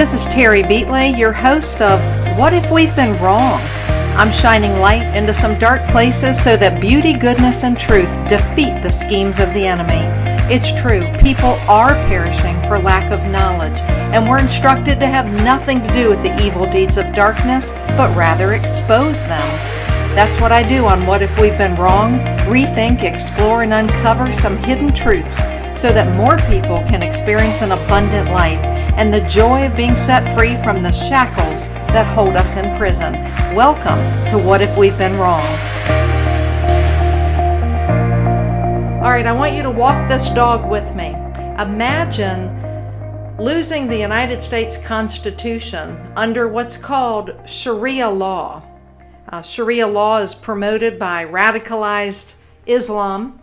This is Terry Beatley, your host of What If We've Been Wrong? I'm shining light into some dark places so that beauty, goodness, and truth defeat the schemes of the enemy. It's true, people are perishing for lack of knowledge, and we're instructed to have nothing to do with the evil deeds of darkness, but rather expose them. That's what I do on What If We've Been Wrong rethink, explore, and uncover some hidden truths so that more people can experience an abundant life and the joy of being set free from the shackles that hold us in prison. Welcome to What If We've Been Wrong. All right, I want you to walk this dog with me. Imagine losing the United States Constitution under what's called Sharia law. Uh, Sharia law is promoted by radicalized Islam,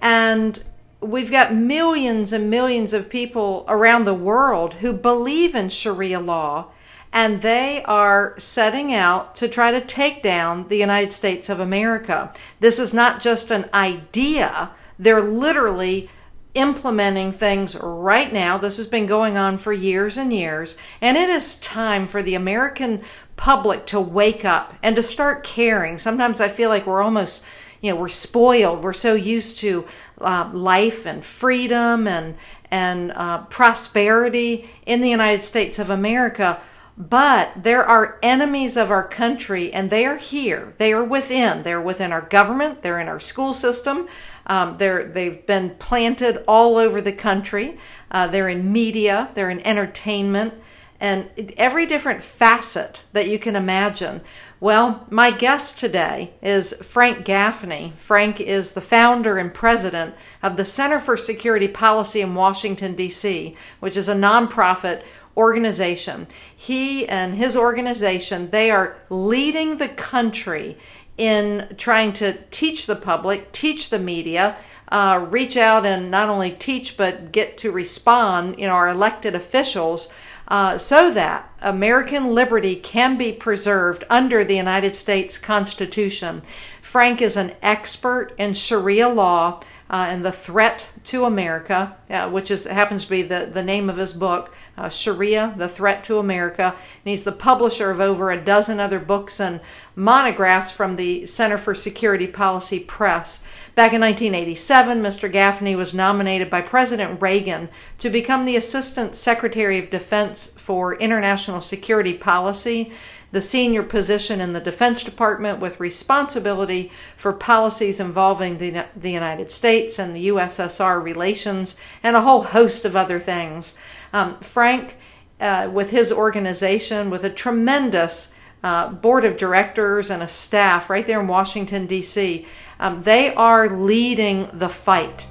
and we've got millions and millions of people around the world who believe in Sharia law, and they are setting out to try to take down the United States of America. This is not just an idea, they're literally implementing things right now. This has been going on for years and years, and it is time for the American public to wake up and to start caring. Sometimes I feel like we're almost, you know, we're spoiled. We're so used to uh, life and freedom and and uh, prosperity in the United States of America. But there are enemies of our country, and they are here. They are within. They're within our government. They're in our school system. Um, they're they've been planted all over the country. Uh, they're in media. They're in entertainment and every different facet that you can imagine. Well, my guest today is Frank Gaffney. Frank is the founder and president of the Center for Security Policy in Washington, D.C., which is a nonprofit organization. He and his organization, they are leading the country in trying to teach the public, teach the media, uh, reach out and not only teach but get to respond, you know, our elected officials uh, so that American liberty can be preserved under the United States Constitution. Frank is an expert in Sharia law uh, and the threat to America, uh, which is happens to be the, the name of his book, uh, Sharia, the Threat to America. And he's the publisher of over a dozen other books and monographs from the Center for Security Policy Press. Back in 1987, Mr. Gaffney was nominated by President Reagan to become the Assistant Secretary of Defense for International Security Policy, the senior position in the Defense Department with responsibility for policies involving the, the United States and the USSR relations, and a whole host of other things. Um, Frank, uh, with his organization, with a tremendous uh, board of directors and a staff right there in Washington, D.C., um, they are leading the fight.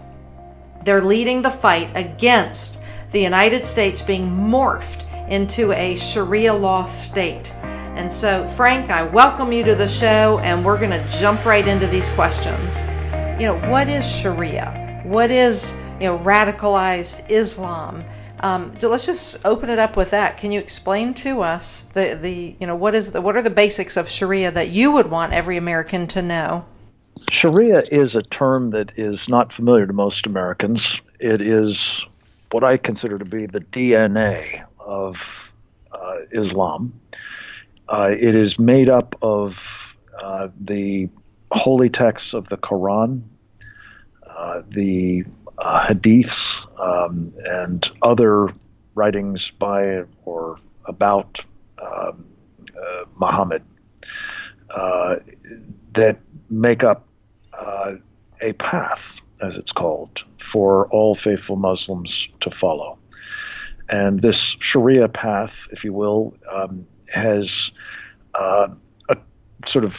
They're leading the fight against the United States being morphed into a Sharia law state. And so, Frank, I welcome you to the show, and we're going to jump right into these questions. You know, what is Sharia? What is, you know, radicalized Islam? Um, so let's just open it up with that. Can you explain to us the, the you know what is the, what are the basics of Sharia that you would want every American to know? Sharia is a term that is not familiar to most Americans. It is what I consider to be the DNA of uh, Islam. Uh, it is made up of uh, the holy texts of the Quran, uh, the uh, Hadiths, um, and other writings by or about um, uh, Muhammad that make up uh, a path, as it's called, for all faithful Muslims to follow. And this Sharia path, if you will, um, has uh, a sort of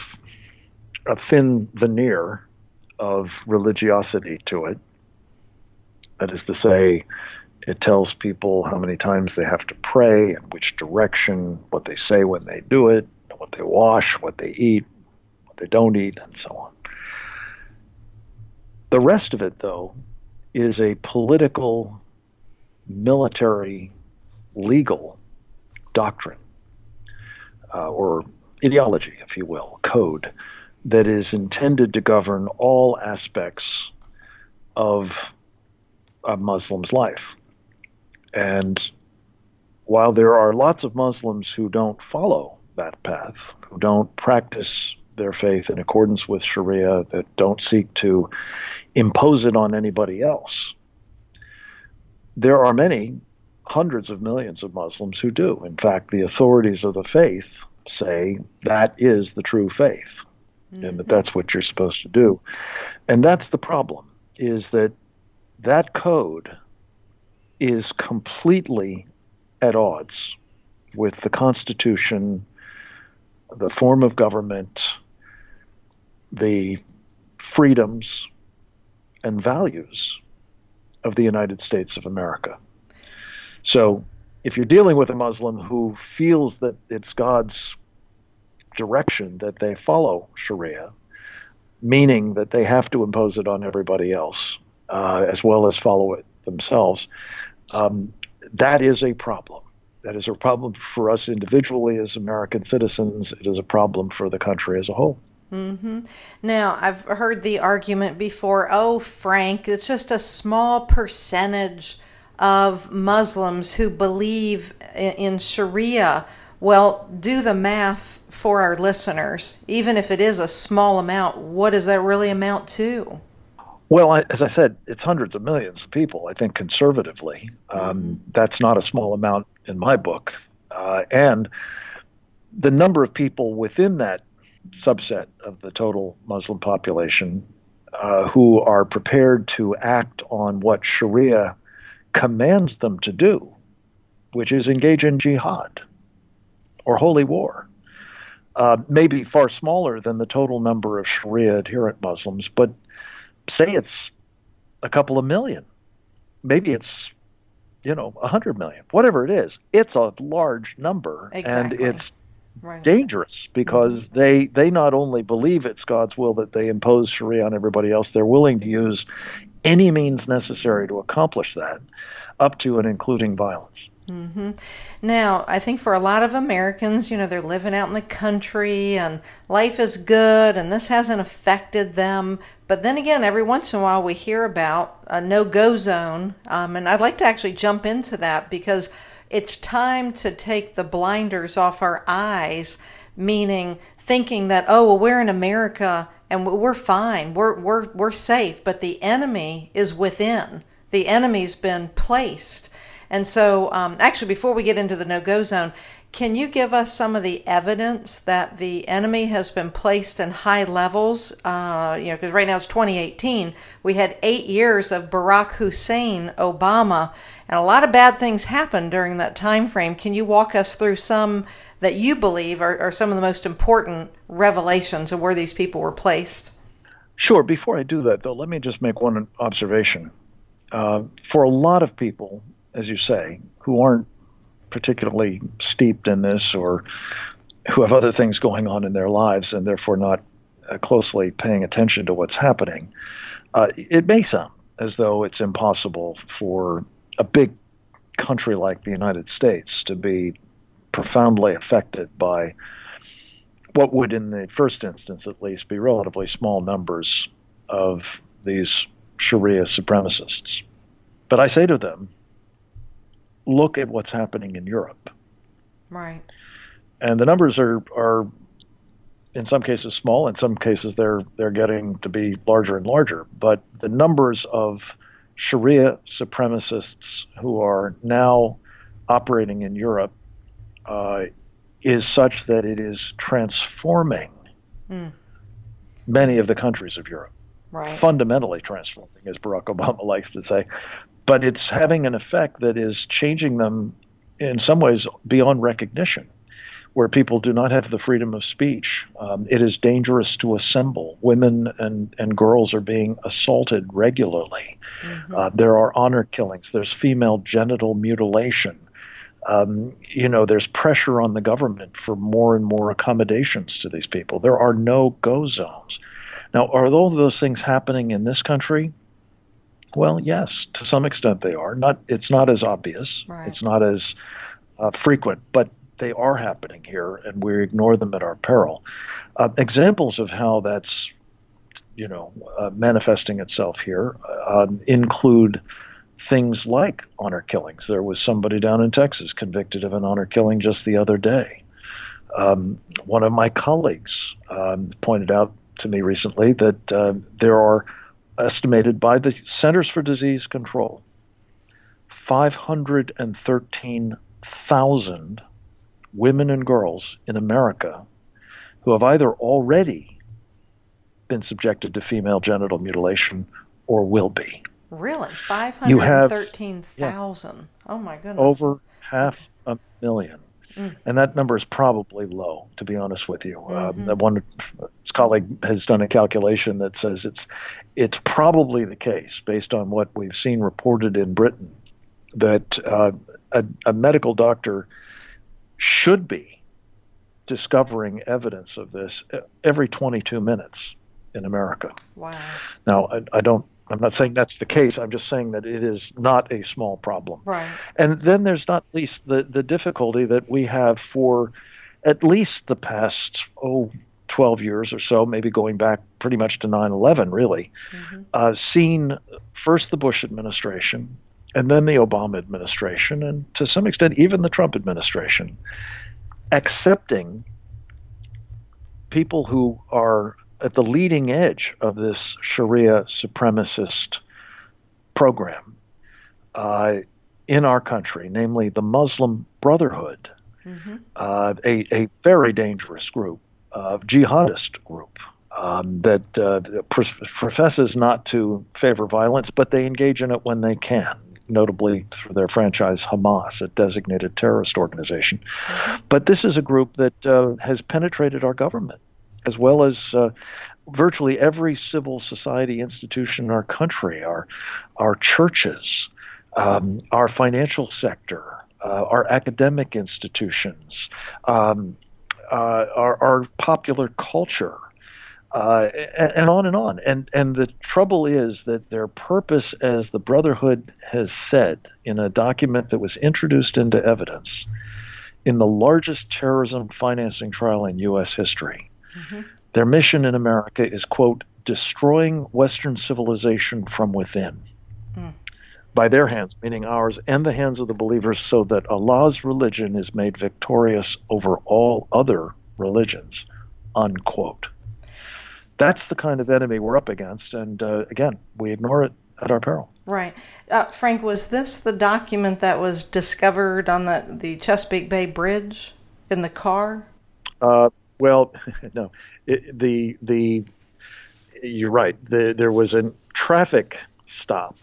a thin veneer of religiosity to it. That is to say, it tells people how many times they have to pray, and which direction, what they say when they do it, what they wash, what they eat, what they don't eat, and so on. The rest of it, though, is a political, military, legal doctrine uh, or ideology, if you will, code that is intended to govern all aspects of a Muslim's life. And while there are lots of Muslims who don't follow that path, who don't practice their faith in accordance with Sharia, that don't seek to impose it on anybody else, there are many hundreds of millions of Muslims who do. In fact, the authorities of the faith say that is the true faith mm-hmm. and that that's what you're supposed to do. And that's the problem is that that code is completely at odds with the Constitution, the form of government, the freedoms and values of the United States of America. So, if you're dealing with a Muslim who feels that it's God's direction that they follow Sharia, meaning that they have to impose it on everybody else, uh, as well as follow it themselves, um, that is a problem. That is a problem for us individually as American citizens. It is a problem for the country as a whole. Mm-hmm. Now, I've heard the argument before oh, Frank, it's just a small percentage of Muslims who believe in Sharia. Well, do the math for our listeners. Even if it is a small amount, what does that really amount to? Well, I, as I said, it's hundreds of millions of people. I think conservatively, um, mm-hmm. that's not a small amount in my book. Uh, and the number of people within that subset of the total Muslim population uh, who are prepared to act on what Sharia commands them to do, which is engage in jihad or holy war. Uh, may be far smaller than the total number of Sharia adherent Muslims, but say it's a couple of million. Maybe it's, you know, a hundred million, whatever it is. It's a large number, exactly. and it's right. dangerous because mm-hmm. they they not only believe it's God's will that they impose Sharia on everybody else, they're willing to use any means necessary to accomplish that, up to and including violence. Mm-hmm. Now, I think for a lot of Americans, you know, they're living out in the country and life is good and this hasn't affected them. But then again, every once in a while we hear about a no go zone. Um, and I'd like to actually jump into that because it's time to take the blinders off our eyes, meaning thinking that, oh, well, we're in America and we're fine, we're, we're, we're safe, but the enemy is within. The enemy's been placed. And so, um, actually, before we get into the no go zone, can you give us some of the evidence that the enemy has been placed in high levels? Uh, you know, because right now it's 2018. We had eight years of Barack Hussein Obama, and a lot of bad things happened during that time frame. Can you walk us through some that you believe are, are some of the most important revelations of where these people were placed? Sure. Before I do that, though, let me just make one observation. Uh, for a lot of people, as you say, who aren't particularly steeped in this or who have other things going on in their lives and therefore not uh, closely paying attention to what's happening, uh, it may sound as though it's impossible for a big country like the United States to be profoundly affected by what would, in the first instance at least, be relatively small numbers of these Sharia supremacists. But I say to them, look at what's happening in Europe. Right. And the numbers are are in some cases small, in some cases they're they're getting to be larger and larger. But the numbers of Sharia supremacists who are now operating in Europe uh, is such that it is transforming mm. many of the countries of Europe. Right. Fundamentally transforming, as Barack Obama likes to say but it's having an effect that is changing them in some ways beyond recognition, where people do not have the freedom of speech. Um, it is dangerous to assemble. Women and, and girls are being assaulted regularly. Mm-hmm. Uh, there are honor killings. There's female genital mutilation. Um, you know, there's pressure on the government for more and more accommodations to these people. There are no go zones. Now, are all those things happening in this country? Well, yes, to some extent they are. Not it's not as obvious. Right. It's not as uh, frequent, but they are happening here, and we ignore them at our peril. Uh, examples of how that's you know uh, manifesting itself here um, include things like honor killings. There was somebody down in Texas convicted of an honor killing just the other day. Um, one of my colleagues um, pointed out to me recently that uh, there are estimated by the Centers for Disease Control 513,000 women and girls in America who have either already been subjected to female genital mutilation or will be. Really? 513,000. Yeah, oh my goodness. Over half a million. Mm. And that number is probably low, to be honest with you. Mm-hmm. Um, one colleague has done a calculation that says it's it's probably the case, based on what we've seen reported in Britain, that uh, a, a medical doctor should be discovering evidence of this every 22 minutes in America. Wow. Now, I, I, don't. I'm not saying that's the case. I'm just saying that it is not a small problem. Right. And then there's not least the the difficulty that we have for at least the past oh 12 years or so, maybe going back pretty much to 9/11, really, mm-hmm. uh, seen first the Bush administration and then the Obama administration, and to some extent even the Trump administration, accepting people who are at the leading edge of this Sharia supremacist program uh, in our country, namely the Muslim Brotherhood, mm-hmm. uh, a, a very dangerous group, uh, jihadist group. Um, that uh, professes not to favor violence, but they engage in it when they can notably through their franchise Hamas, a designated terrorist organization. But this is a group that uh, has penetrated our government, as well as uh, virtually every civil society institution in our country, our our churches, um, our financial sector, uh, our academic institutions, um, our, our popular culture uh, and, and, on and on. And and the trouble is that their purpose, as the Brotherhood has said in a document that was introduced into evidence in the largest terrorism financing trial in U.S. history, mm-hmm. their mission in America is quote destroying Western civilization from within. By their hands, meaning ours and the hands of the believers, so that Allah's religion is made victorious over all other religions. Unquote that's the kind of enemy we're up against. And uh, again, we ignore it at our peril. Right. Uh, Frank, was this the document that was discovered on the, the Chesapeake Bay Bridge in the car? Uh, well, no. It, the the you're right. The, there was a traffic stop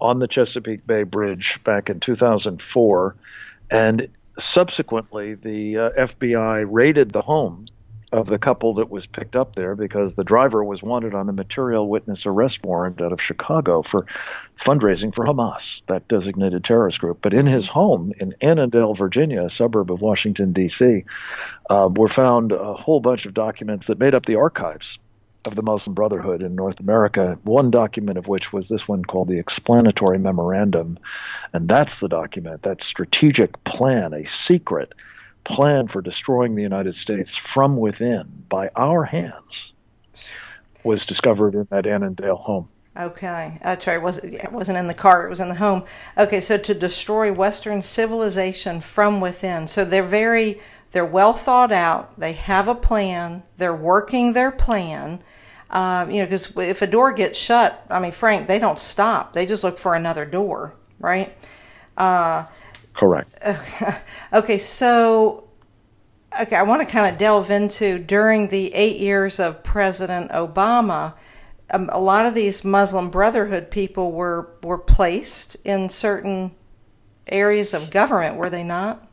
on the Chesapeake Bay Bridge back in 2004, and subsequently the uh, FBI raided the home of the couple that was picked up there because the driver was wanted on a material witness arrest warrant out of Chicago for fundraising for Hamas, that designated terrorist group. But in his home in Annandale, Virginia, a suburb of Washington, D.C., uh, were found a whole bunch of documents that made up the archives of the Muslim Brotherhood in North America, one document of which was this one called the Explanatory Memorandum. And that's the document, that strategic plan, a secret plan for destroying the United States from within by our hands was discovered in that Annandale home. Okay, that's right. Wasn't, it wasn't in the car, it was in the home. Okay, so to destroy Western civilization from within. So they're very, they're well thought out. They have a plan. They're working their plan. Uh, you know, because if a door gets shut, I mean, Frank, they don't stop. They just look for another door, right? Uh, Correct. Okay, so okay, I want to kind of delve into during the eight years of President Obama. Um, a lot of these Muslim Brotherhood people were were placed in certain areas of government, were they not?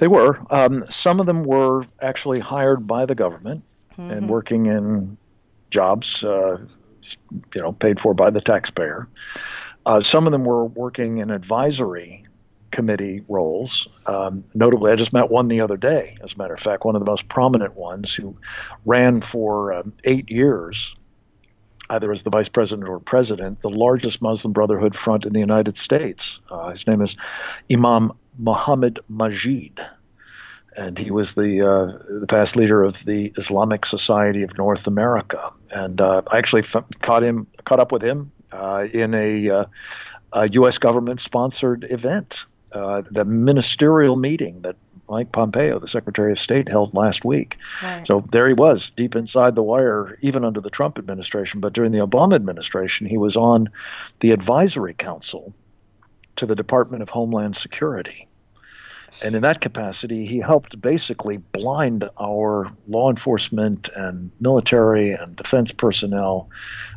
They were. Um, some of them were actually hired by the government mm-hmm. and working in jobs, uh, you know, paid for by the taxpayer. Uh, some of them were working in advisory committee roles. Um, notably, I just met one the other day, as a matter of fact, one of the most prominent ones who ran for um, eight years, either as the vice president or president, the largest Muslim Brotherhood front in the United States. Uh, his name is Imam Muhammad Majid. And he was the uh, the past leader of the Islamic Society of North America, and uh, I actually f- caught him caught up with him uh, in a uh, a U.S. government sponsored event, uh, the ministerial meeting that Mike Pompeo, the Secretary of State, held last week. Right. So there he was, deep inside the wire, even under the Trump administration. But during the Obama administration, he was on the advisory council to the Department of Homeland Security. And in that capacity, he helped basically blind our law enforcement and military and defense personnel,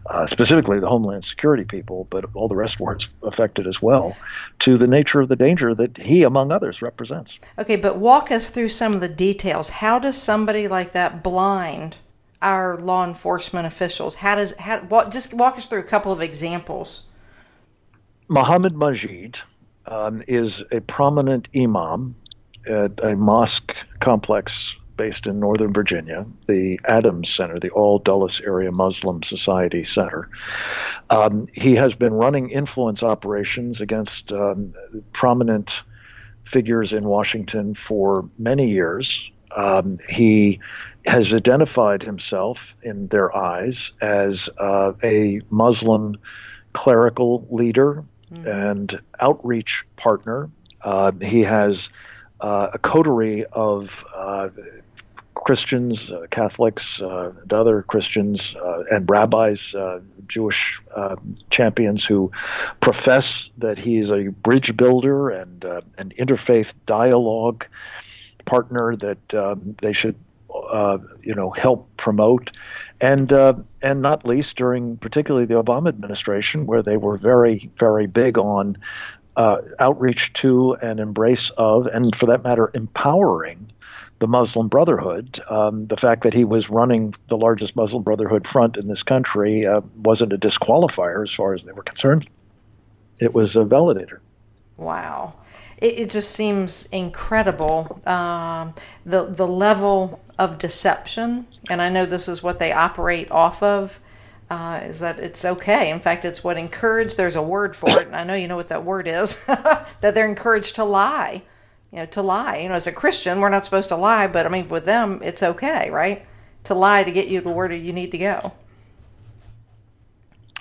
uh, specifically the Homeland Security people, but all the rest were affected as well, to the nature of the danger that he, among others, represents. Okay, but walk us through some of the details. How does somebody like that blind our law enforcement officials? How does how what, just walk us through a couple of examples? Mohammed Majid um, is a prominent imam at a mosque complex based in Northern Virginia, the Adams Center, the All Dulles Area Muslim Society Center. Um, he has been running influence operations against um, prominent figures in Washington for many years. Um, he has identified himself in their eyes as uh, a Muslim clerical leader mm-hmm. and outreach partner. Uh, he has uh, a coterie of uh, Christians, uh, Catholics, uh, other Christians, and rabbis, Jewish champions who profess that he is a bridge builder and an interfaith dialogue partner that um, they should, you know, help promote and uh, and not least during particularly the Obama administration, where they were very very big on uh, outreach to and embrace of, and for that matter, empowering the Muslim Brotherhood. Um, the fact that he was running the largest Muslim Brotherhood front in this country uh, wasn't a disqualifier as far as they were concerned. It was a validator. Wow. It, it just seems incredible um, the the level of deception, and I know this is what they operate off of. Uh, is that it's okay. In fact, it's what encouraged. There's a word for it, and I know you know what that word is. that they're encouraged to lie. You know, to lie. You know, as a Christian, we're not supposed to lie, but I mean, with them, it's okay, right? To lie to get you to where you need to go.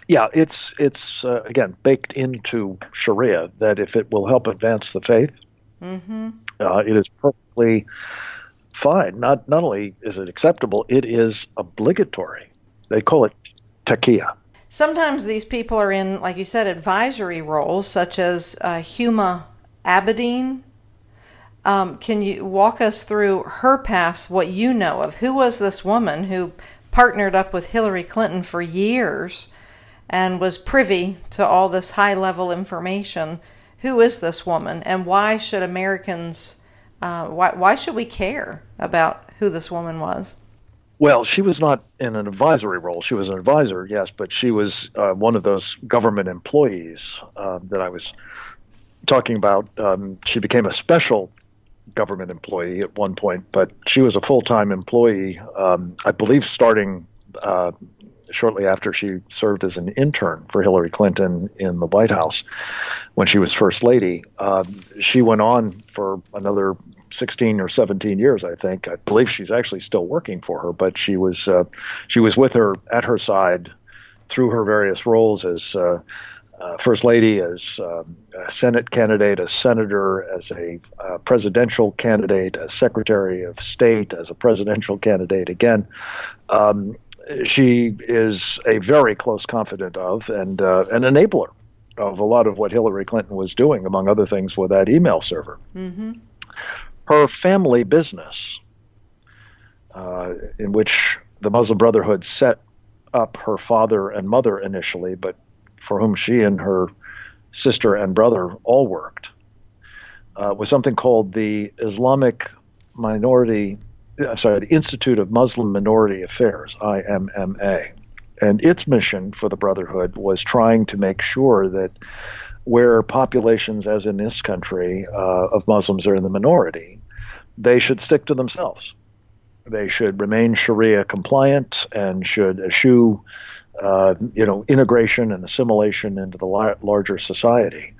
Yeah, it's it's uh, again baked into Sharia that if it will help advance the faith, mm-hmm. uh, it is perfectly fine. Not not only is it acceptable, it is obligatory. They call it taqiyya. Sometimes these people are in, like you said, advisory roles, such as uh, Huma Abedin. Um, can you walk us through her past, what you know of? Who was this woman who partnered up with Hillary Clinton for years and was privy to all this high level information? Who is this woman, and why should Americans, uh, why, why should we care about who this woman was? Well, she was not in an advisory role. She was an advisor, yes, but she was uh, one of those government employees uh, that I was talking about. Um, she became a special government employee at one point, but she was a full time employee, um, I believe, starting uh, shortly after she served as an intern for Hillary Clinton in the White House when she was First Lady. Um, she went on for another 16 or 17 years, I think. I believe she's actually still working for her, but she was uh, she was with her at her side through her various roles as uh, uh, first lady, as um, a Senate candidate, as senator, as a uh, presidential candidate, as secretary of state, as a presidential candidate. Again, um, she is a very close confidant of and uh, an enabler of a lot of what Hillary Clinton was doing, among other things, with that email server. Mm-hmm her family business, uh, in which the Muslim Brotherhood set up her father and mother initially, but for whom she and her sister and brother all worked, uh, was something called the Islamic Minority, uh, sorry, the Institute of Muslim Minority Affairs, IMMA. And its mission for the Brotherhood was trying to make sure that where populations, as in this country, uh, of Muslims are in the minority, they should stick to themselves. They should remain Sharia compliant and should eschew, uh, you know, integration and assimilation into the la- larger society.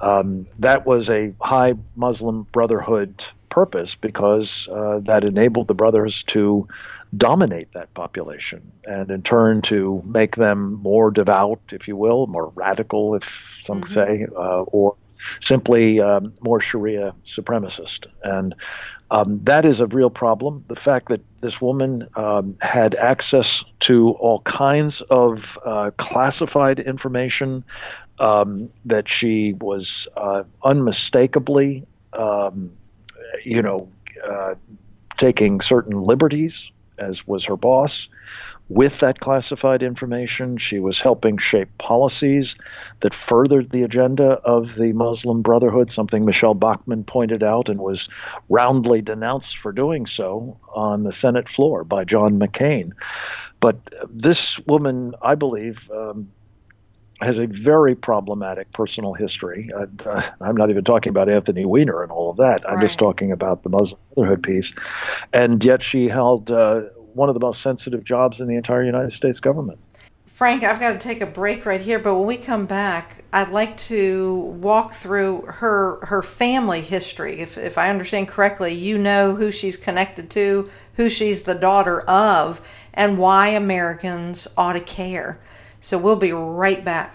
Um, that was a high Muslim Brotherhood purpose because uh, that enabled the brothers to dominate that population and in turn to make them more devout, if you will, more radical, if some mm-hmm. say, uh, or simply um, more Sharia supremacist. And um, that is a real problem. The fact that this woman um, had access to all kinds of uh, classified information, um, that she was uh, unmistakably, um, you know, uh, taking certain liberties, as was her boss, with that classified information. She was helping shape policies that furthered the agenda of the Muslim Brotherhood, something Michele Bachmann pointed out and was roundly denounced for doing so on the Senate floor by John McCain. But this woman, I believe, um, has a very problematic personal history. Uh, I'm not even talking about Anthony Weiner and all of that. I'm right. just talking about the Muslim Brotherhood piece. And yet she held uh, one of the most sensitive jobs in the entire United States government. Frank, I've got to take a break right here, but when we come back, I'd like to walk through her her family history. If if I understand correctly, you know who she's connected to, who she's the daughter of, and why Americans ought to care. So we'll be right back.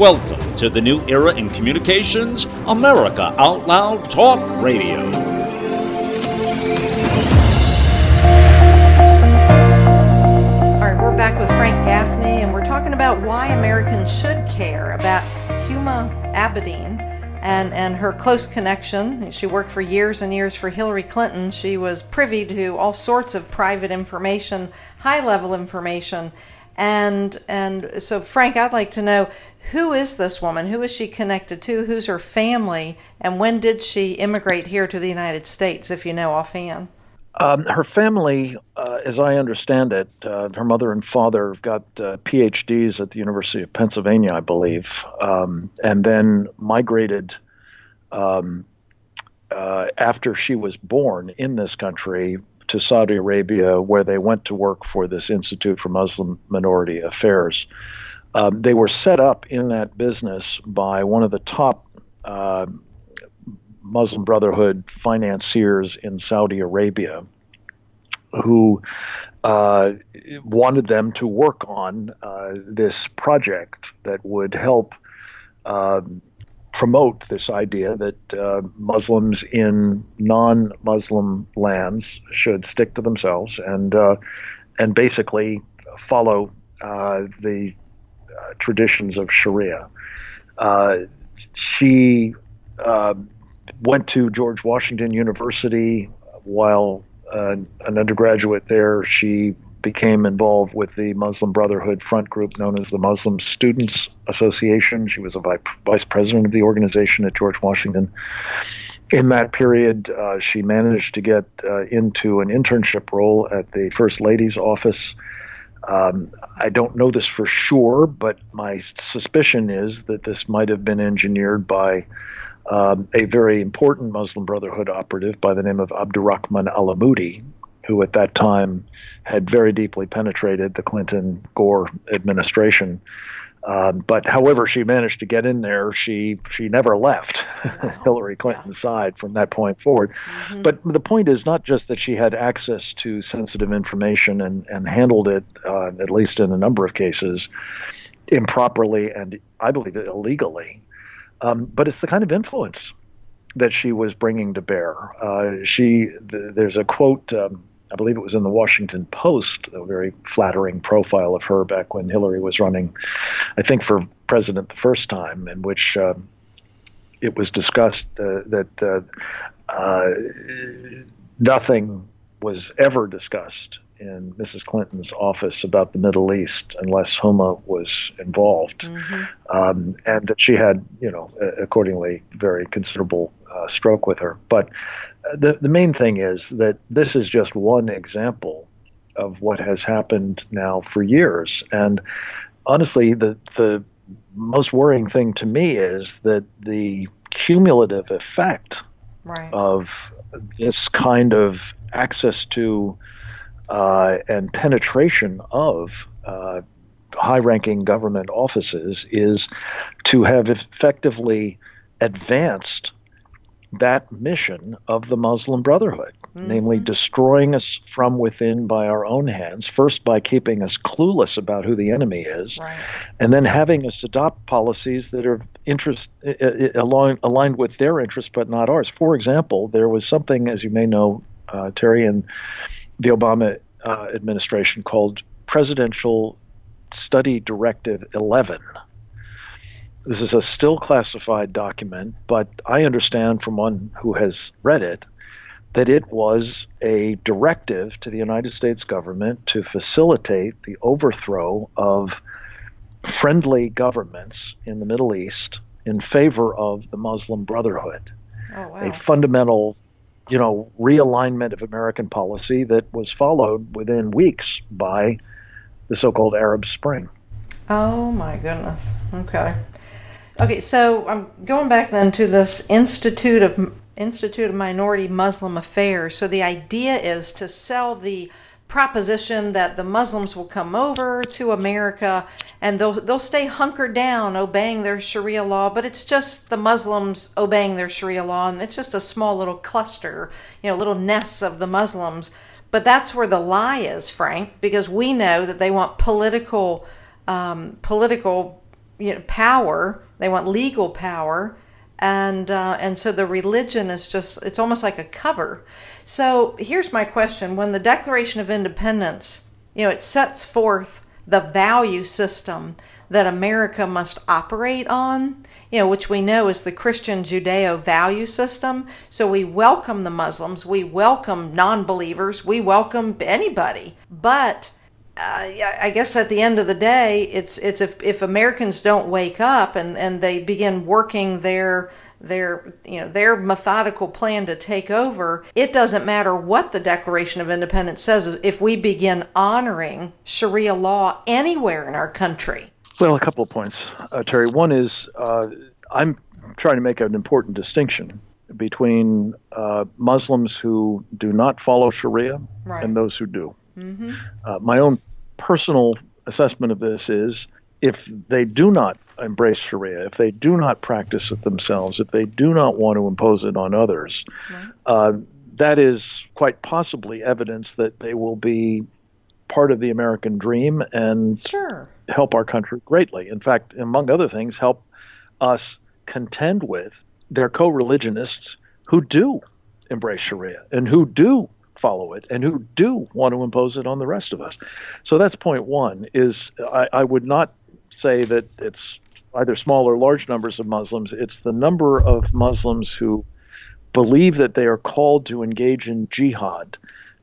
Welcome to the new era in communications, America Out Loud Talk Radio. All right, we're back with Frank Gaffney, and we're talking about why Americans should care about Huma Abedin and, and her close connection. She worked for years and years for Hillary Clinton. She was privy to all sorts of private information, high level information, and and so Frank, I'd like to know who is this woman? Who is she connected to? Who's her family? And when did she immigrate here to the United States, if you know offhand? Um, her family, uh, as I understand it, uh, her mother and father got uh, PhDs at the University of Pennsylvania, I believe, um, and then migrated um, uh, after she was born in this country to Saudi Arabia, where they went to work for this Institute for Muslim Minority Affairs. Um, they were set up in that business by one of the top uh, Muslim Brotherhood financiers in Saudi Arabia, who uh, wanted them to work on uh, this project that would help um, promote this idea that uh, Muslims in non-Muslim lands should stick to themselves and uh, and basically follow uh, the traditions of Sharia. Uh, she uh, went to George Washington University while an undergraduate there. She became involved with the Muslim Brotherhood front group known as the Muslim Students Association. She was a vice president of the organization at George Washington. In that period, uh, she managed to get uh, into an internship role at the First Lady's office. Um, I don't know this for sure, but my suspicion is that this might have been engineered by um, a very important Muslim Brotherhood operative by the name of Abdurrahman Alamudi, who at that time had very deeply penetrated the Clinton Gore administration. Um, but however she managed to get in there, she she never left Hillary Clinton's side from that point forward. Mm-hmm. But the point is not just that she had access to sensitive information and, and handled it, uh, at least in a number of cases, improperly and I believe illegally, um, but it's the kind of influence that she was bringing to bear. Uh, she th- there's a quote. Um, I believe it was in the Washington Post, a very flattering profile of her back when Hillary was running, I think, for president the first time, in which uh, it was discussed uh, that uh, uh nothing was ever discussed in Mrs. Clinton's office about the Middle East unless Huma was involved, mm-hmm. um, and that she had, you know, accordingly, very considerable uh, stroke with her. But the the main thing is that this is just one example of what has happened now for years, and honestly, the the most worrying thing to me is that the cumulative effect right. of this kind of access to uh, and penetration of uh, high ranking government offices is to have effectively advanced that mission of the Muslim Brotherhood, mm-hmm. namely destroying us from within by our own hands, first by keeping us clueless about who the enemy is, right. and then having us adopt policies that are interest uh, aligned, aligned with their interests but not ours. For example, there was something, as you may know, uh, Terry, in the Obama uh, administration called Presidential Study Directive 11 this is a still classified document, but I understand from one who has read it that it was a directive to the United States government to facilitate the overthrow of friendly governments in the Middle East in favor of the Muslim Brotherhood. Oh, wow. A fundamental, you know, realignment of American policy that was followed within weeks by the so-called Arab Spring. Oh my goodness. Okay. Okay, so I'm going back then to this Institute of Institute of Minority Muslim Affairs. So the idea is to sell the proposition that the Muslims will come over to America and they'll they'll stay hunkered down obeying their Sharia law, but it's just the Muslims obeying their Sharia law and it's just a small little cluster, you know, little nests of the Muslims. But that's where the lie is, Frank, because we know that they want political um, political you know, power they want legal power, and uh, and so the religion is just it's almost like a cover. So here's my question: When the Declaration of Independence, you know, it sets forth the value system that America must operate on, you know, which we know is the Christian Judeo value system. So we welcome the Muslims, we welcome non believers, we welcome anybody. But uh, I guess at the end of the day, it's it's if, if Americans don't wake up and, and they begin working their their you know their methodical plan to take over, it doesn't matter what the Declaration of Independence says. If we begin honoring Sharia law anywhere in our country, well, a couple of points, uh, Terry. One is uh, I'm trying to make an important distinction between uh, Muslims who do not follow Sharia right. and those who do. Mm-hmm. Uh, my own personal assessment of this is if they do not embrace Sharia, if they do not practice it themselves, if they do not want to impose it on others, right. uh, that is quite possibly evidence that they will be part of the American dream and sure. help our country greatly. In fact, among other things, help us contend with their co religionists who do embrace Sharia and who do follow it and who do want to impose it on the rest of us. So that's point one. Is I, I would not say that it's either small or large numbers of Muslims. It's the number of Muslims who believe that they are called to engage in jihad,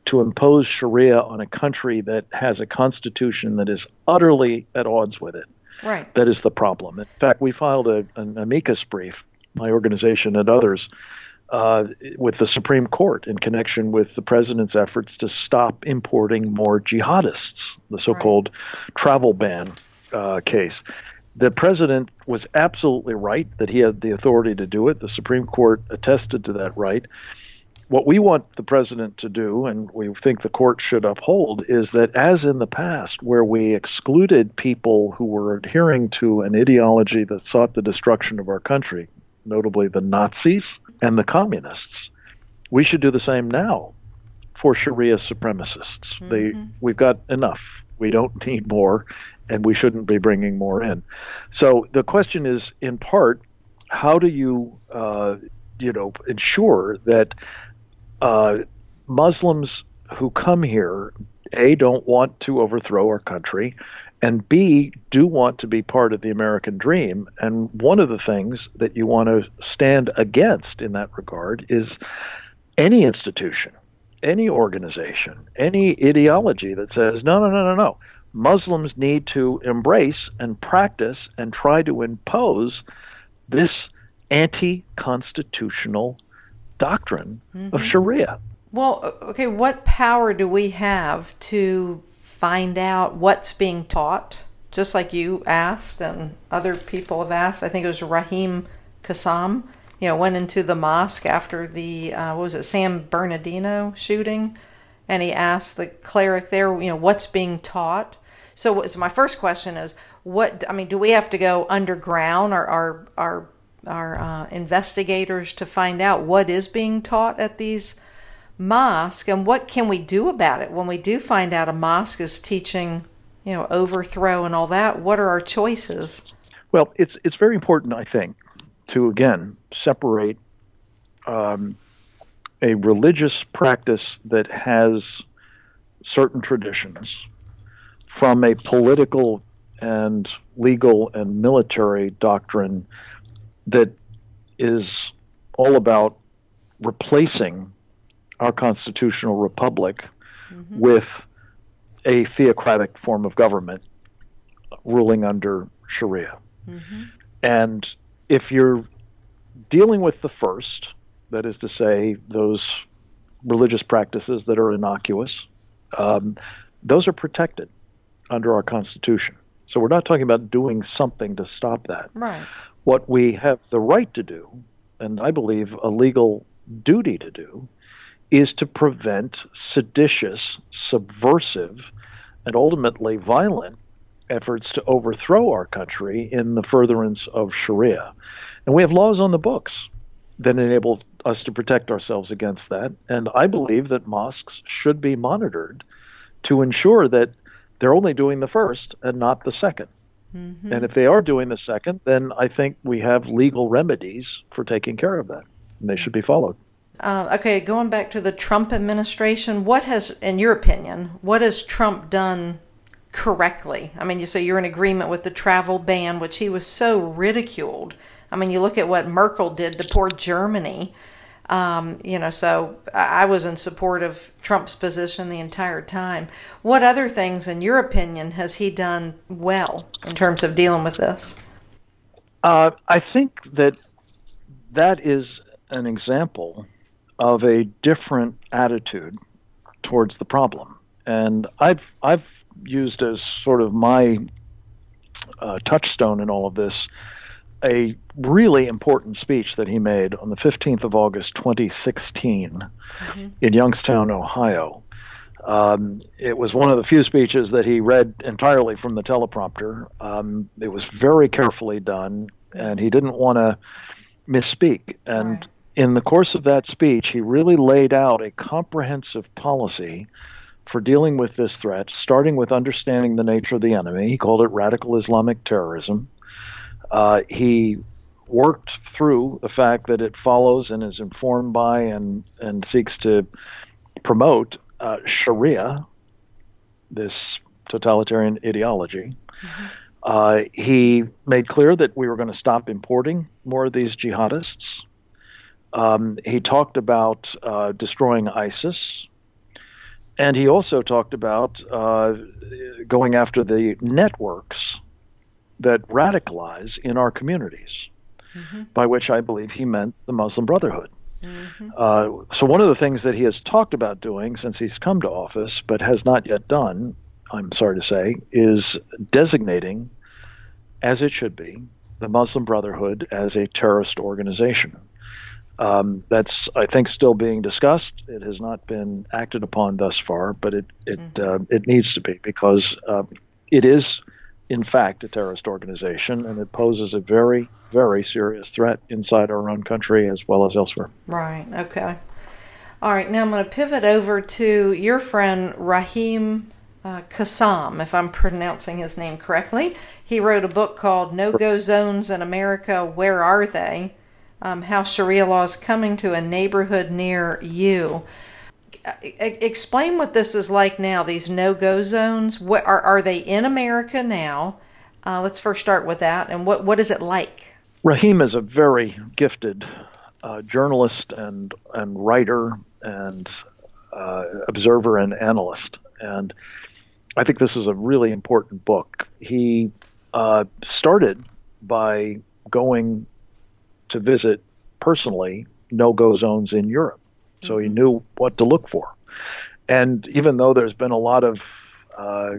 to impose Sharia on a country that has a constitution that is utterly at odds with it. Right. That is the problem. In fact, we filed a, an amicus brief, my organization and others, uh, with the Supreme Court in connection with the president's efforts to stop importing more jihadists, the so called right. travel ban uh, case. The president was absolutely right that he had the authority to do it. The Supreme Court attested to that right. What we want the president to do, and we think the court should uphold, is that as in the past, where we excluded people who were adhering to an ideology that sought the destruction of our country, notably the Nazis, and the communists. We should do the same now for Sharia supremacists. Mm-hmm. They, we've got enough. We don't need more, and we shouldn't be bringing more in. So the question is, in part, how do you, uh, you know, ensure that uh, Muslims who come here, a, don't want to overthrow our country, and B, do want to be part of the American dream. And one of the things that you want to stand against in that regard is any institution, any organization, any ideology that says, no, no, no, no, no. Muslims need to embrace and practice and try to impose this anti constitutional doctrine mm-hmm. of Sharia. Well, okay, what power do we have to find out what's being taught just like you asked and other people have asked. I think it was Raheem Kassam, you know, went into the mosque after the, uh, what was it, San Bernardino shooting. And he asked the cleric there, you know, what's being taught. So, so my first question is, what, I mean, do we have to go underground or our, our, our uh, investigators to find out what is being taught at these mosques and what can we do about it when we do find out a mosque is teaching you know, overthrow and all that. What are our choices? Well, it's it's very important, I think, to again separate um, a religious practice that has certain traditions from a political and legal and military doctrine that is all about replacing our constitutional republic mm-hmm. with a theocratic form of government ruling under Sharia. Mm-hmm. And if you're dealing with the first, that is to say, those religious practices that are innocuous, um, those are protected under our Constitution. So we're not talking about doing something to stop that. Right. What we have the right to do, and I believe a legal duty to do, is to prevent seditious, subversive, and ultimately violent efforts to overthrow our country in the furtherance of Sharia. And we have laws on the books that enable us to protect ourselves against that. And I believe that mosques should be monitored to ensure that they're only doing the first and not the 2nd mm-hmm. And if they are doing the second, then I think we have legal remedies for taking care of that. And they should be followed. Uh, okay, going back to the Trump administration, what has, in your opinion, what has Trump done correctly? I mean, you say you're in agreement with the travel ban, which he was so ridiculed. I mean, you look at what Merkel did to poor Germany. Um, you know, so I was in support of Trump's position the entire time. What other things, in your opinion, has he done well in terms of dealing with this? Uh, I think that that is an example of a different attitude towards the problem. And I've I've used as sort of my uh, touchstone in all of this a really important speech that he made on the 15th of August 2016 mm-hmm. in Youngstown, Ohio. Um, it was one of the few speeches that he read entirely from the teleprompter. Um, it was very carefully done, and he didn't want to misspeak. And right in the course of that speech, he really laid out a comprehensive policy for dealing with this threat, starting with understanding the nature of the enemy. He called it radical Islamic terrorism. Uh, he worked through the fact that it follows and is informed by and, and seeks to promote uh, Sharia, this totalitarian ideology. Mm-hmm. Uh, he made clear that we were going to stop importing more of these jihadists um, he talked about uh, destroying ISIS, and he also talked about uh, going after the networks that radicalize in our communities, mm-hmm. by which I believe he meant the Muslim Brotherhood. Mm-hmm. Uh, so, one of the things that he has talked about doing since he's come to office, but has not yet done, I'm sorry to say, is designating, as it should be, the Muslim Brotherhood as a terrorist organization. Um, that's, I think, still being discussed. It has not been acted upon thus far, but it it mm-hmm. uh, it needs to be because uh, it is, in fact, a terrorist organization, and it poses a very very serious threat inside our own country as well as elsewhere. Right. Okay. All right. Now I'm going to pivot over to your friend Raheem uh, Kassam, if I'm pronouncing his name correctly. He wrote a book called No Go Zones in America. Where are they? Um, how Sharia law is coming to a neighborhood near you. Explain what this is like now. These no-go zones. What are are they in America now? Uh, let's first start with that. And what what is it like? Raheem is a very gifted uh, journalist and and writer and uh, observer and analyst. And I think this is a really important book. He uh, started by going to visit personally no go zones in Europe. So mm-hmm. he knew what to look for. And even though there's been a lot of uh,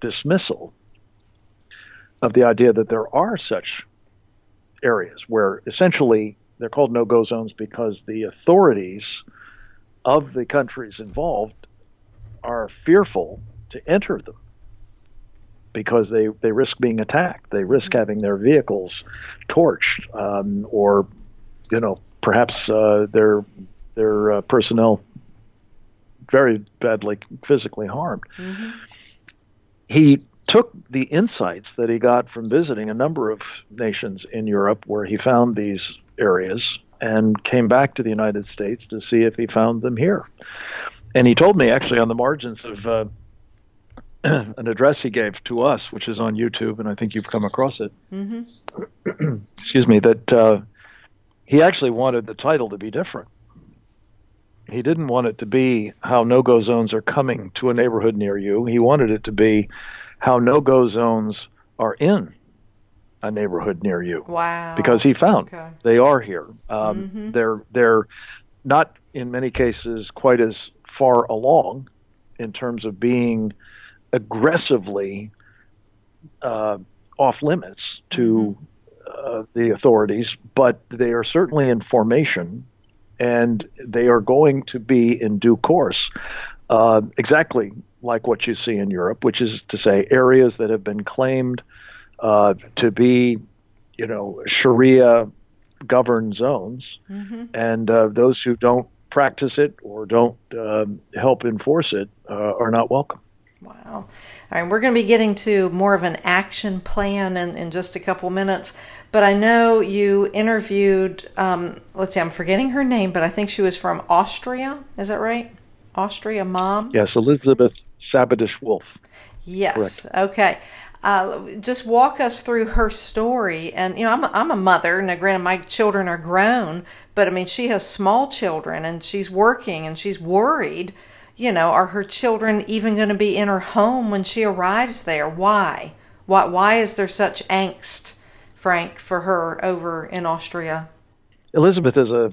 dismissal of the idea that there are such areas where essentially they're called no go zones because the authorities of the countries involved are fearful to enter them because they, they risk being attacked. They risk mm-hmm. having their vehicles torched um, or, you know, perhaps uh, their, their uh, personnel very badly physically harmed. Mm-hmm. He took the insights that he got from visiting a number of nations in Europe where he found these areas and came back to the United States to see if he found them here. And he told me actually on the margins of uh, an address he gave to us, which is on YouTube, and I think you've come across it. Mm-hmm. Excuse me, that uh, he actually wanted the title to be different. He didn't want it to be how no go zones are coming to a neighborhood near you. He wanted it to be how no go zones are in a neighborhood near you. Wow. Because he found okay. they are here. Um, mm-hmm. They're they're not in many cases quite as far along in terms of being aggressively uh, off limits to mm-hmm. uh, the authorities, but they are certainly in formation, and they are going to be in due course. Uh, exactly like what you see in Europe, which is to say areas that have been claimed uh, to be, you know, Sharia governed zones, mm-hmm. and uh, those who don't practice it or don't um, help enforce it uh, are not welcome. Wow. All right, we're going to be getting to more of an action plan in, in just a couple minutes. But I know you interviewed, um, let's see, I'm forgetting her name, but I think she was from Austria. Is that right? Austria mom? Yes, Elizabeth Sabaditsch-Wolff. Yes. Correct. Okay. Uh, just walk us through her story. And, you know, I'm a, I'm a mother. Now, granted, my children are grown, but I mean, she has small children and she's working and she's worried. You know, are her children even going to be in her home when she arrives there? Why? Why, why is there such angst, Frank, for her over in Austria? Elizabeth is a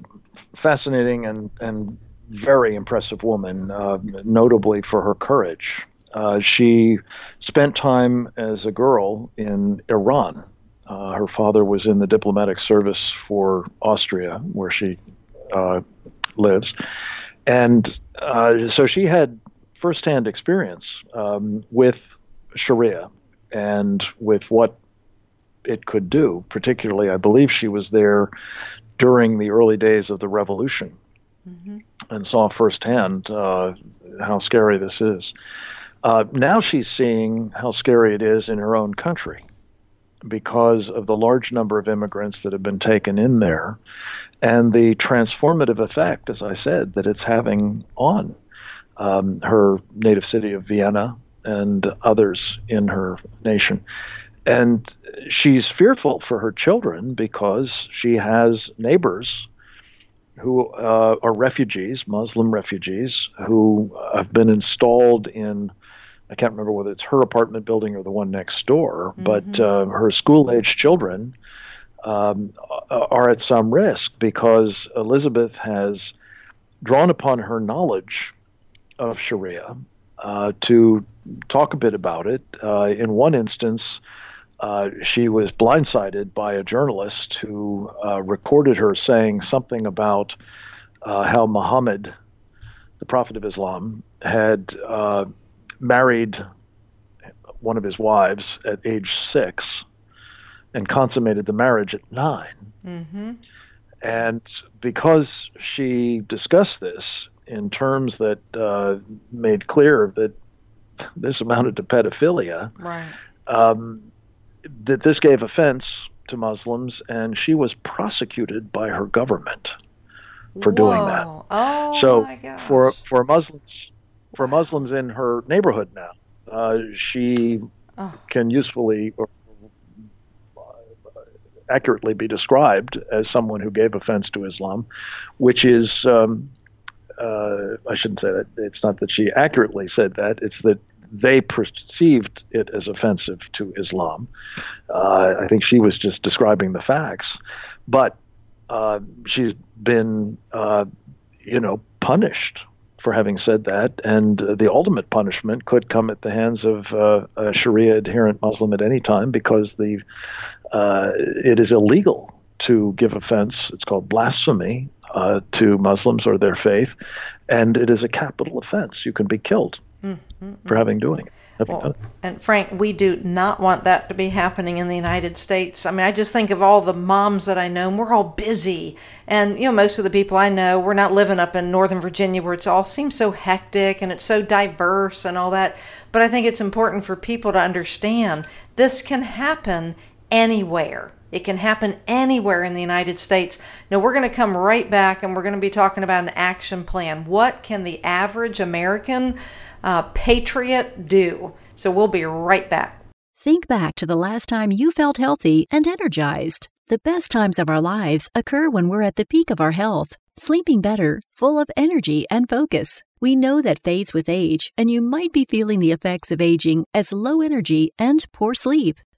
fascinating and, and very impressive woman, uh, notably for her courage. Uh, she spent time as a girl in Iran. Uh, her father was in the diplomatic service for Austria, where she uh, lives. And uh, so she had firsthand experience um, with Sharia and with what it could do. Particularly, I believe she was there during the early days of the revolution mm-hmm. and saw firsthand uh, how scary this is. Uh, now she's seeing how scary it is in her own country because of the large number of immigrants that have been taken in there and the transformative effect, as I said, that it's having on um, her native city of Vienna and others in her nation. And she's fearful for her children because she has neighbors who uh, are refugees, Muslim refugees, who have been installed in I can't remember whether it's her apartment building or the one next door, mm-hmm. but uh, her school age children um, are at some risk because Elizabeth has drawn upon her knowledge of Sharia uh, to talk a bit about it. Uh, in one instance, uh, she was blindsided by a journalist who uh, recorded her saying something about uh, how Muhammad, the Prophet of Islam, had married one of his wives at age six and consummated the marriage at 9 mm-hmm. And because she discussed this in terms that uh, made clear that this amounted to pedophilia, right. um, that this gave offense to Muslims, and she was prosecuted by her government for Whoa. doing that. Oh, so for for Muslims for Muslims in her neighborhood now. Uh, she oh. can usefully or accurately be described as someone who gave offense to Islam, which is, um, uh, I shouldn't say that. It's not that she accurately said that, it's that they perceived it as offensive to Islam. Uh, I think she was just describing the facts. But uh, she's been, uh, you know, punished for having said that, and uh, the ultimate punishment could come at the hands of uh, a Sharia adherent Muslim at any time because the uh, it is illegal to give offense. It's called blasphemy uh, to Muslims or their faith, and it is a capital offense. You can be killed mm-hmm. for having doing it. Well, and Frank, we do not want that to be happening in the United States. I mean, I just think of all the moms that I know, and we're all busy. And, you know, most of the people I know, we're not living up in Northern Virginia where it's all seems so hectic and it's so diverse and all that. But I think it's important for people to understand this can happen anywhere. It can happen anywhere in the United States. Now, we're going to come right back and we're going to be talking about an action plan. What can the average American uh, patriot do? So, we'll be right back. Think back to the last time you felt healthy and energized. The best times of our lives occur when we're at the peak of our health, sleeping better, full of energy and focus. We know that fades with age, and you might be feeling the effects of aging as low energy and poor sleep.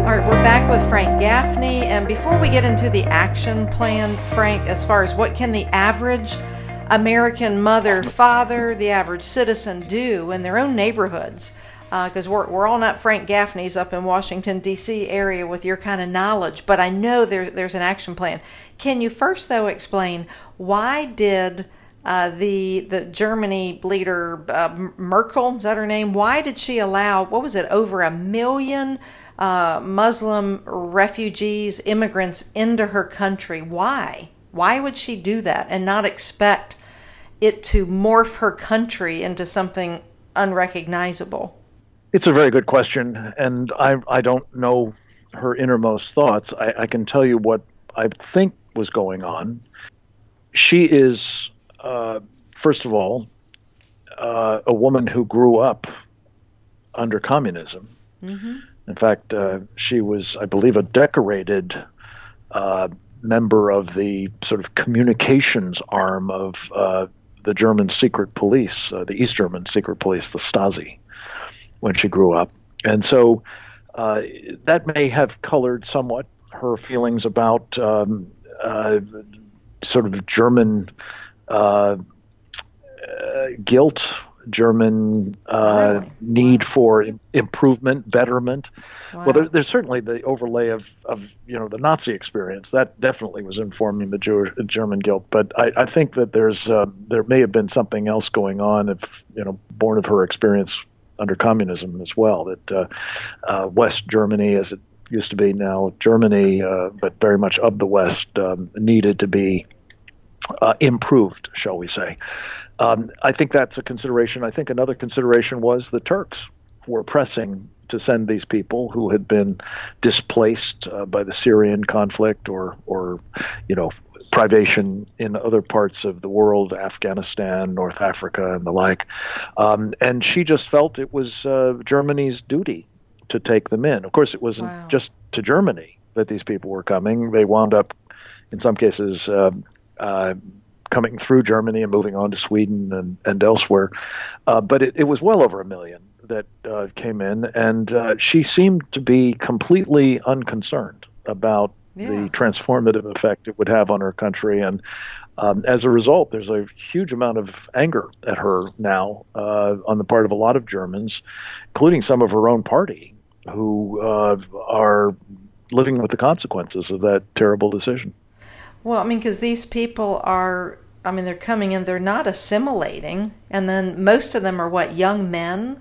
All right, we're back with Frank Gaffney. And before we get into the action plan, Frank, as far as what can the average American mother, father, the average citizen do in their own neighborhoods? Because uh, we're, we're all not Frank Gaffney's up in Washington, D.C. area with your kind of knowledge, but I know there, there's an action plan. Can you first, though, explain why did uh, the the Germany leader uh, Merkel is that her name? Why did she allow what was it over a million uh, Muslim refugees, immigrants into her country. Why? Why would she do that and not expect it to morph her country into something unrecognizable? It's a very good question, and I, I don't know her innermost thoughts. I, I can tell you what I think was going on. She is, uh, first of all, uh, a woman who grew up under communism. Mm-hmm. In fact, uh, she was, I believe, a decorated uh, member of the sort of communications arm of uh, the German secret police, uh, the East German secret police, the Stasi, when she grew up. And so uh, that may have colored somewhat her feelings about um, uh, sort of German guilt German uh, really? need for improvement, betterment. Wow. Well, there, there's certainly the overlay of, of you know the Nazi experience that definitely was informing the Jewish, German guilt. But I, I think that there's uh, there may have been something else going on, if you know, born of her experience under communism as well. That uh, uh, West Germany, as it used to be now, Germany, uh, but very much of the West, um, needed to be uh, improved, shall we say. Um, I think that's a consideration. I think another consideration was the Turks were pressing to send these people who had been displaced uh, by the Syrian conflict or, or, you know, privation in other parts of the world, Afghanistan, North Africa, and the like. Um, and she just felt it was uh, Germany's duty to take them in. Of course, it wasn't wow. just to Germany that these people were coming. They wound up, in some cases, uh, uh, coming through Germany and moving on to Sweden and, and elsewhere. Uh, but it, it was well over a million that uh, came in, and uh, she seemed to be completely unconcerned about yeah. the transformative effect it would have on her country. And um, as a result, there's a huge amount of anger at her now uh, on the part of a lot of Germans, including some of her own party, who uh, are living with the consequences of that terrible decision. Well, I mean, because these people are, I mean, they're coming in, they're not assimilating. And then most of them are what, young men?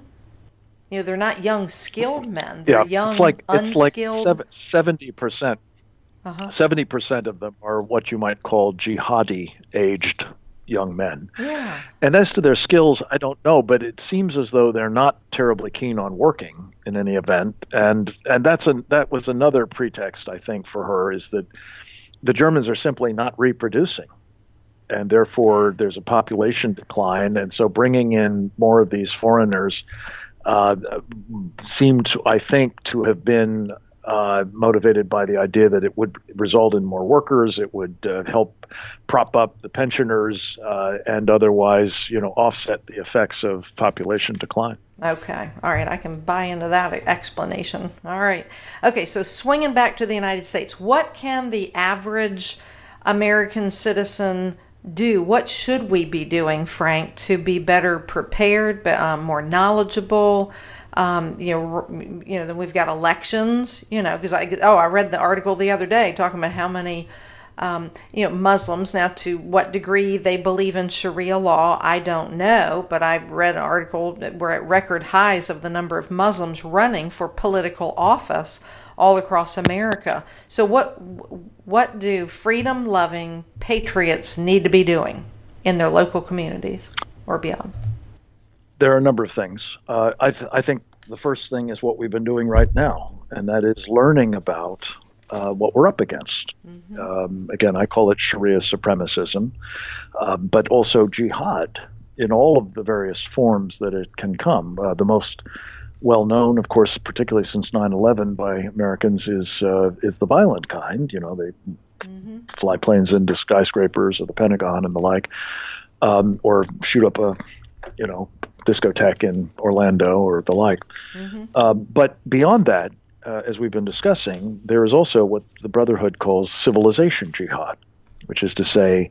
You know, they're not young, skilled men. They're yeah, young, it's like, unskilled. It's like 70%. Uh-huh. 70% of them are what you might call jihadi aged young men. Yeah. And as to their skills, I don't know, but it seems as though they're not terribly keen on working in any event. And and that's a, that was another pretext I think for her is that the Germans are simply not reproducing. And therefore, there's a population decline. And so, bringing in more of these foreigners uh, seemed, I think, to have been uh, motivated by the idea that it would result in more workers, it would uh, help prop up the pensioners, uh, and otherwise, you know, offset the effects of population decline. Okay. All right. I can buy into that explanation. All right. Okay. So, swinging back to the United States, what can the average American citizen do? What should we be doing, Frank, to be better prepared, um, more knowledgeable? Um, you know, you know. Then we've got elections. You know, because I oh, I read the article the other day talking about how many. Um, you know, Muslims. Now, to what degree they believe in Sharia law, I don't know, but I read an article that we're at record highs of the number of Muslims running for political office all across America. So, what what do freedom-loving patriots need to be doing in their local communities or beyond? There are a number of things. Uh, I, th- I think the first thing is what we've been doing right now, and that is learning about uh, what we're up against. Mm-hmm. Um, again, I call it Sharia supremacism, uh, but also jihad in all of the various forms that it can come. Uh, the most well known, of course, particularly since 9/11 by Americans, is uh, is the violent kind. You know, they mm-hmm. fly planes into skyscrapers or the Pentagon and the like, um, or shoot up a you know discotheque in Orlando or the like. Mm-hmm. Uh, but beyond that, uh, as we've been discussing, there is also what the Brotherhood calls civilization jihad, which is to say,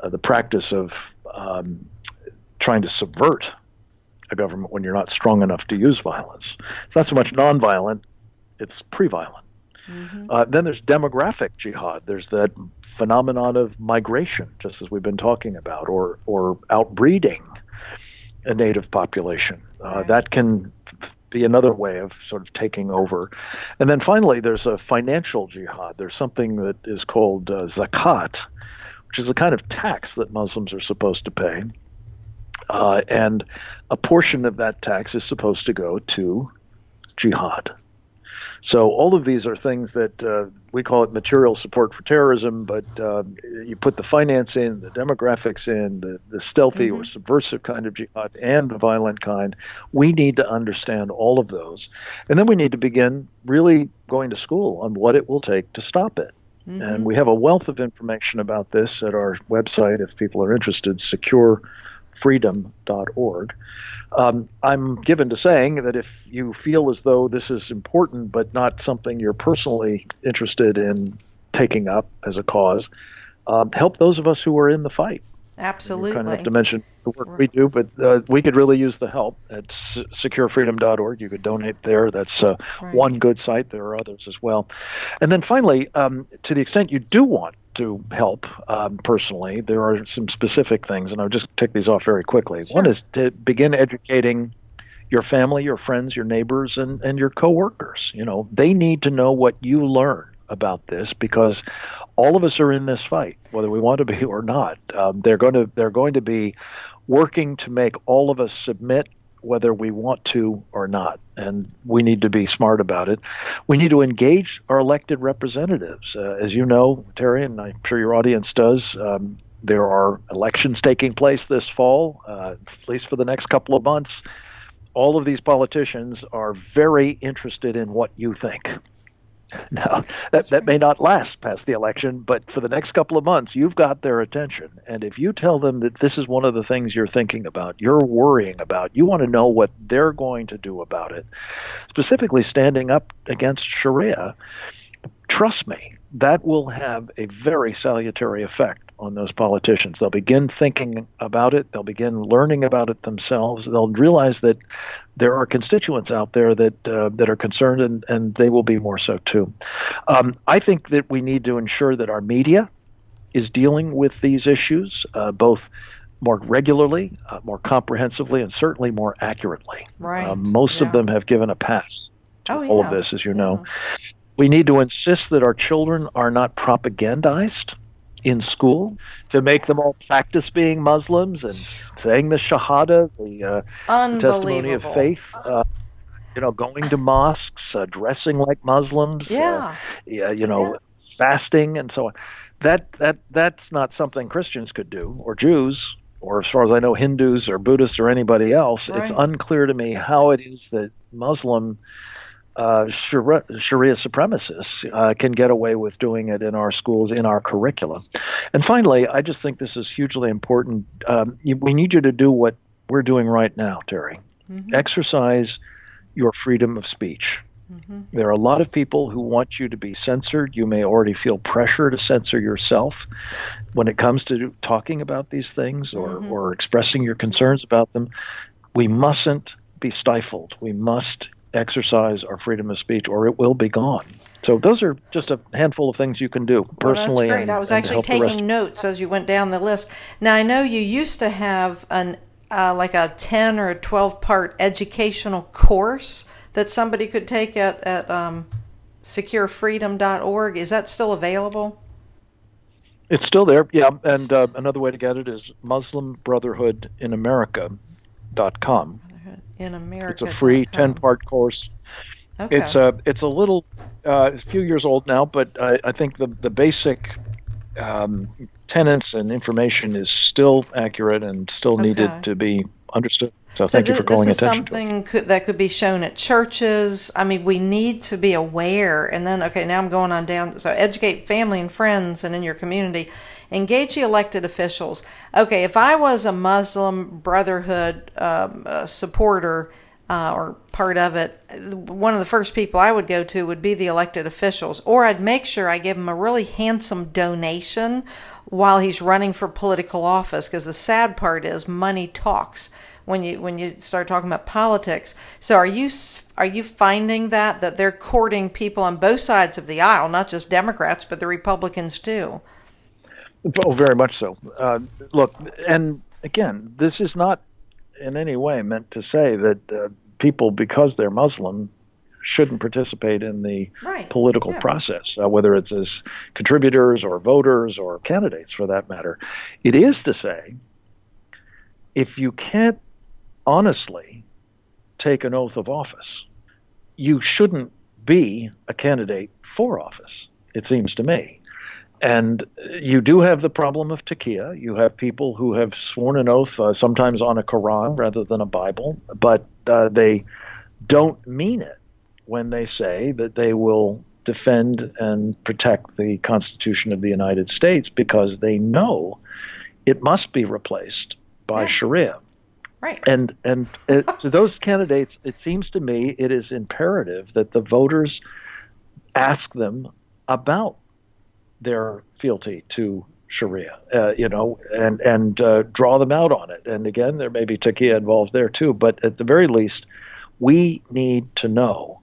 uh, the practice of um, trying to subvert a government when you're not strong enough to use violence. It's not so much nonviolent; it's pre-violent. Mm-hmm. Uh, then there's demographic jihad. There's that phenomenon of migration, just as we've been talking about, or or outbreeding a native population. Uh. That can be another way of sort of taking over. And then finally, there's a financial jihad. There's something that is called uh, zakat, which is a kind of tax that Muslims are supposed to pay. Uh, and a portion of that tax is supposed to go to jihad. So all of these are things that uh, we call it material support for terrorism, but uh, you put the finance in, the demographics in, the, the stealthy mm-hmm. or subversive kind of jihad, and the violent kind. We need to understand all of those, and then we need to begin really going to school on what it will take to stop it. Mm-hmm. And we have a wealth of information about this at our website if people are interested, securefreedom.org. Um, I'm given to saying that if you feel as though this is important but not something you're personally interested in taking up as a cause, um, help those of us who are in the fight. Absolutely. You kind of have to mention the work we do, but uh, we could really use the help at securefreedom.org. You could donate there. That's uh, right. one good site. There are others as well. And then finally, um, to the extent you do want to help um, personally, there are some specific things, and I'll just tick these off very quickly. Sure. One is to begin educating your family, your friends, your neighbors, and, and your coworkers. You know, they need to know what you learn about this because all of us are in this fight, whether we want to be or not. Um, they're going to they're going to be working to make all of us submit whether we want to or not. And we need to be smart about it. We need to engage our elected representatives. Uh, as you know, Terry, and I'm sure your audience does, um, there are elections taking place this fall, uh, at least for the next couple of months. All of these politicians are very interested in what you think. Now, that, that may not last past the election, but for the next couple of months, you've got their attention. And if you tell them that this is one of the things you're thinking about, you're worrying about, you want to know what they're going to do about it, specifically standing up against Sharia, trust me, that will have a very salutary effect on those politicians. They'll begin thinking about it, they'll begin learning about it themselves, they'll realize that there are constituents out there that uh, that are concerned, and, and they will be more so too. Um, I think that we need to ensure that our media is dealing with these issues uh, both more regularly, uh, more comprehensively, and certainly more accurately. Right. Um, most yeah. of them have given a pass to oh, all yeah. of this, as you know. We need to insist that our children are not propagandized in school to make them all practice being Muslims and saying the Shahada, the, uh, the testimony of faith. Uh, you know, going to mosques, uh, dressing like Muslims. Uh, yeah. yeah. You know, yeah. fasting and so on. That that that's not something Christians could do or Jews or as far as I know, Hindus or Buddhists or anybody else. Right. It's unclear to me how it is that Muslim uh, Sharia, Sharia supremacists uh, can get away with doing it in our schools, in our curricula. And finally, I just think this is hugely important. Um, you, we need you to do what we're doing right now, Terry. Mm-hmm. Exercise your freedom of speech. Mm-hmm. There are a lot of people who want you to be censored. You may already feel pressure to censor yourself when it comes to talking about these things or, mm-hmm. or expressing your concerns about them. We mustn't be stifled. We must exercise our freedom of speech or it will be gone. So those are just a handful of things you can do personally. Well, that's great. And, I was actually taking notes as you went down the list. Now I know you used to have an uh, like a 10 or a 12 part educational course that somebody could take at, at um, securefreedom.org. Is that still available? It's still there, yeah. And uh, another way to get it is Muslim Brotherhood in America.com in America. It's a free ten part course. Okay. It's a it's a little uh, a few years old now, but I, I think the the basic um, tenets and information is still accurate and still okay. needed to be understood. So, so thank you for calling this is attention something could, that could be shown at churches. I mean, we need to be aware. And then, okay, now I'm going on down. So educate family and friends and in your community. Engage the elected officials. Okay, if I was a Muslim Brotherhood um, supporter uh, or part of it, one of the first people I would go to would be the elected officials, or I'd make sure I give him a really handsome donation while he's running for political office. Because the sad part is money talks when you when you start talking about politics. So are you are you finding that that they're courting people on both sides of the aisle, not just Democrats but the Republicans too? Oh, very much so. Uh, look, and again, this is not in any way meant to say that uh, people, because they're Muslim, shouldn't participate in the right. political yeah. process, uh, whether it's as contributors or voters or candidates for that matter. It is to say, if you can't honestly take an oath of office, you shouldn't be a candidate for office, it seems to me. And you do have the problem of taqiyya. You have people who have sworn an oath, uh, sometimes on a Quran rather than a Bible, but uh, they don't mean it when they say that they will defend and protect the Constitution of the United States because they know it must be replaced by Sharia. Right. And and it, to those candidates, it seems to me it is imperative that the voters ask them about their fealty to Sharia, uh, you know, and and uh, draw them out on it. And again, there may be taqiyya involved there too, but at the very least, we need to know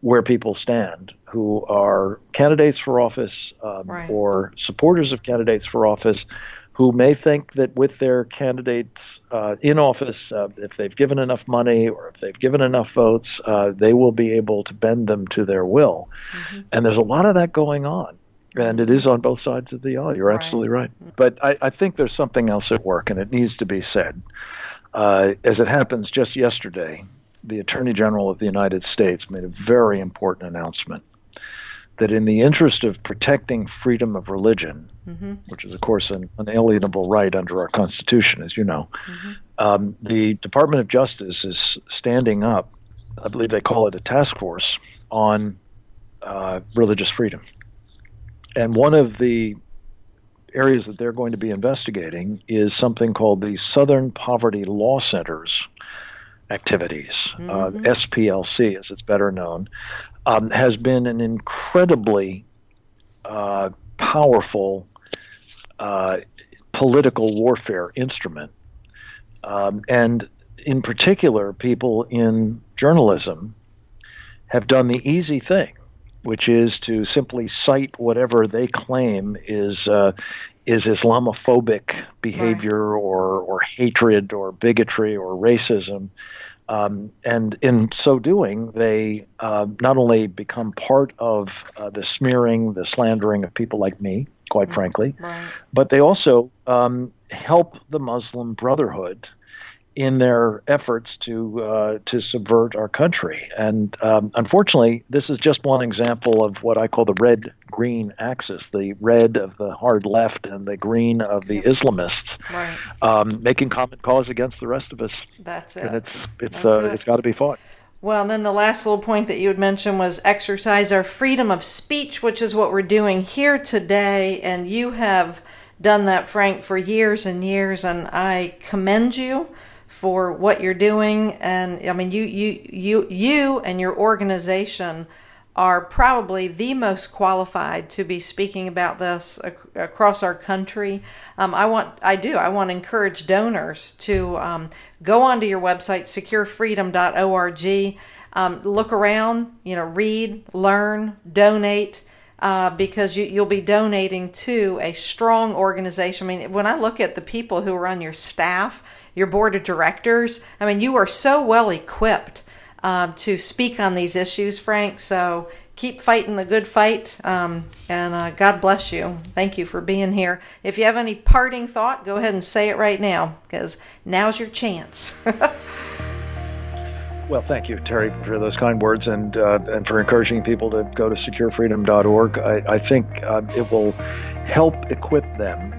where people stand who are candidates for office um, right. or supporters of candidates for office who may think that with their candidates uh, in office, uh, if they've given enough money or if they've given enough votes, uh, they will be able to bend them to their will. Mm-hmm. And there's a lot of that going on and it is on both sides of the aisle. You're right. absolutely right. But I, I, think there's something else at work, and it needs to be said. Uh, as it happens, just yesterday, the Attorney General of the United States made a very important announcement that, in the interest of protecting freedom of religion, mm-hmm. which is, of course, an unalienable right under our Constitution, as you know, mm-hmm. um, the Department of Justice is standing up. I believe they call it a task force on uh, religious freedom and one of the areas that they're going to be investigating is something called the Southern Poverty Law Center's activities, uh, mm-hmm. uh, SPLC as it's better known, um, has been an incredibly uh, powerful uh, political warfare instrument. Um, and in particular, people in journalism have done the easy thing which is to simply cite whatever they claim is uh, is Islamophobic behavior right. or or hatred or bigotry or racism. Um, and in so doing, they uh, not only become part of uh, the smearing, the slandering of people like me, quite mm-hmm. frankly. Right. But they also um, help the Muslim Brotherhood in their efforts to uh, to subvert our country. And um, unfortunately, this is just one example of what I call the red green axis: the red of the hard left and the green of the Islamists, right. um, making common cause against the rest of us. That's it. And it's it's uh, it. it's got to be fought. Well, and then the last little point that you had mentioned was exercise our freedom of speech, which is what we're doing here today. And you have done that, Frank, for years and years, and I commend you for what you're doing. And I mean, you, you, you, you and your organization are probably the most qualified to be speaking about this ac- across our country. Um, I want, I do, I want to encourage donors to um, go onto your website, securefreedom.org, um, look around, you know, read, learn, donate. Uh, because you, you'll be donating to a strong organization. I mean, when I look at the people who are on your staff, your board of directors. I mean, you are so well equipped um, to speak on these issues, Frank. So keep fighting the good fight, um, and uh, God bless you. Thank you for being here. If you have any parting thought, go ahead and say it right now, because now's your chance. Well, thank you, Terry, for those kind words and uh, and for encouraging people to go to securefreedom.org. I, I think uh, it will help equip them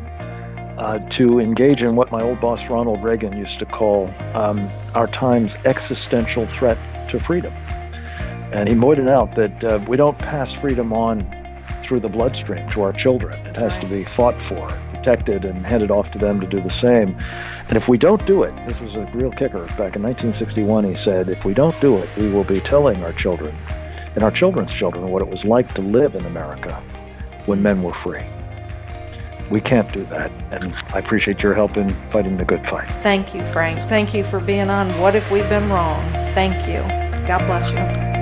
uh, to engage in what my old boss Ronald Reagan used to call um, our time's existential threat to freedom. And he pointed out that uh, we don't pass freedom on through the bloodstream to our children. It has to be fought for, protected, and handed off to them to do the same. And if we don't do it, this was a real kicker. Back in 1961, he said, if we don't do it, we will be telling our children and our children's children what it was like to live in America when men were free we can't do that. And I appreciate your help in fighting the good fight. Thank you, Frank. Thank you for being on What If We've Been Wrong. Thank you. God bless you.